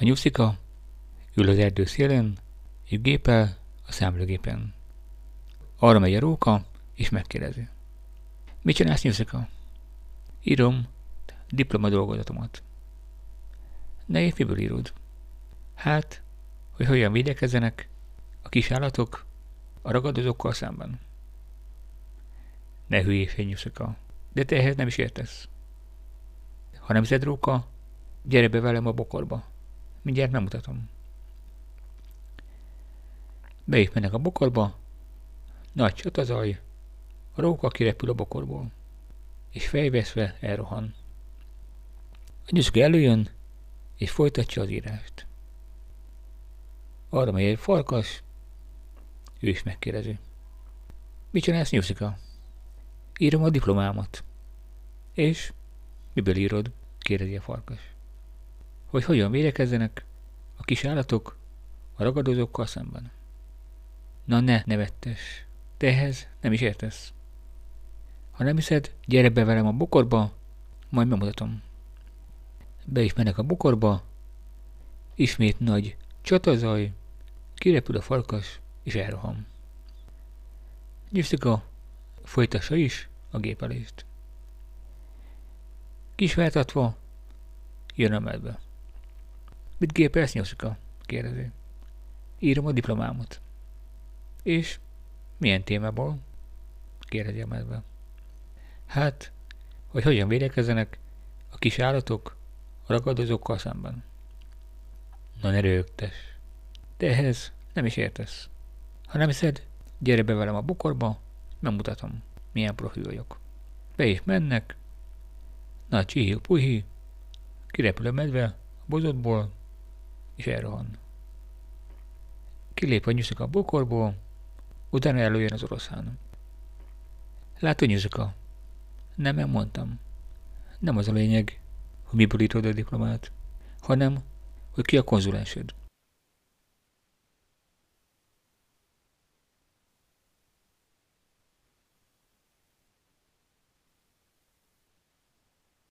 A nyuszika ül az erdő szélén, és gépel a számlőgépen. Arra megy a róka, és megkérdezi. Mit csinálsz, nyuszika? Írom diploma dolgozatomat. Nehéz miből írod? Hát, hogy hogyan védekezzenek a kis állatok a ragadozókkal szemben. Ne hülyéskedj, nyuszika, de te ehhez nem is értesz. Ha nem róka, gyere be velem a bokorba. Mindjárt megmutatom. Be is mennek a bokorba, nagy csatazaj, a róka kirepül a bokorból, és fejveszve elrohan. A nyuszka előjön, és folytatja az írást. Arra megy egy farkas, ő is megkérdezi. Mit csinálsz, Nyuszika? Írom a diplomámat. És miből írod? kérdezi a farkas. Hogy hogyan védekezzenek a kis állatok a ragadozókkal szemben. Na ne, nevettes. Te ehhez nem is értesz. Ha nem hiszed, gyere be velem a bokorba, majd megmutatom. Be is mennek a bokorba, ismét nagy csatazaj, kirepül a farkas, és elroham. Nyusztika folytassa is a gépelést. Kisváltatva jön a medve. Mit gépelsz, Nyuszika? kérdezi. Írom a diplomámot. És milyen témából? kérdezi a medve. Hát, hogy hogyan védekezzenek a kis állatok a ragadozókkal szemben. Na ne rögtes. De ehhez nem is értesz. Ha nem hiszed, gyere be velem a bokorba, megmutatom, milyen profi vagyok. Be is mennek, nagy csihi puhi, kirepül a medve a bozotból, és elrohan. Kilép a nyuszika a bokorból, utána előjön az oroszán. Látod, nyuszika? Nem elmondtam. Nem az a lényeg, hogy miből írod a diplomát, hanem, hogy ki a konzulensed.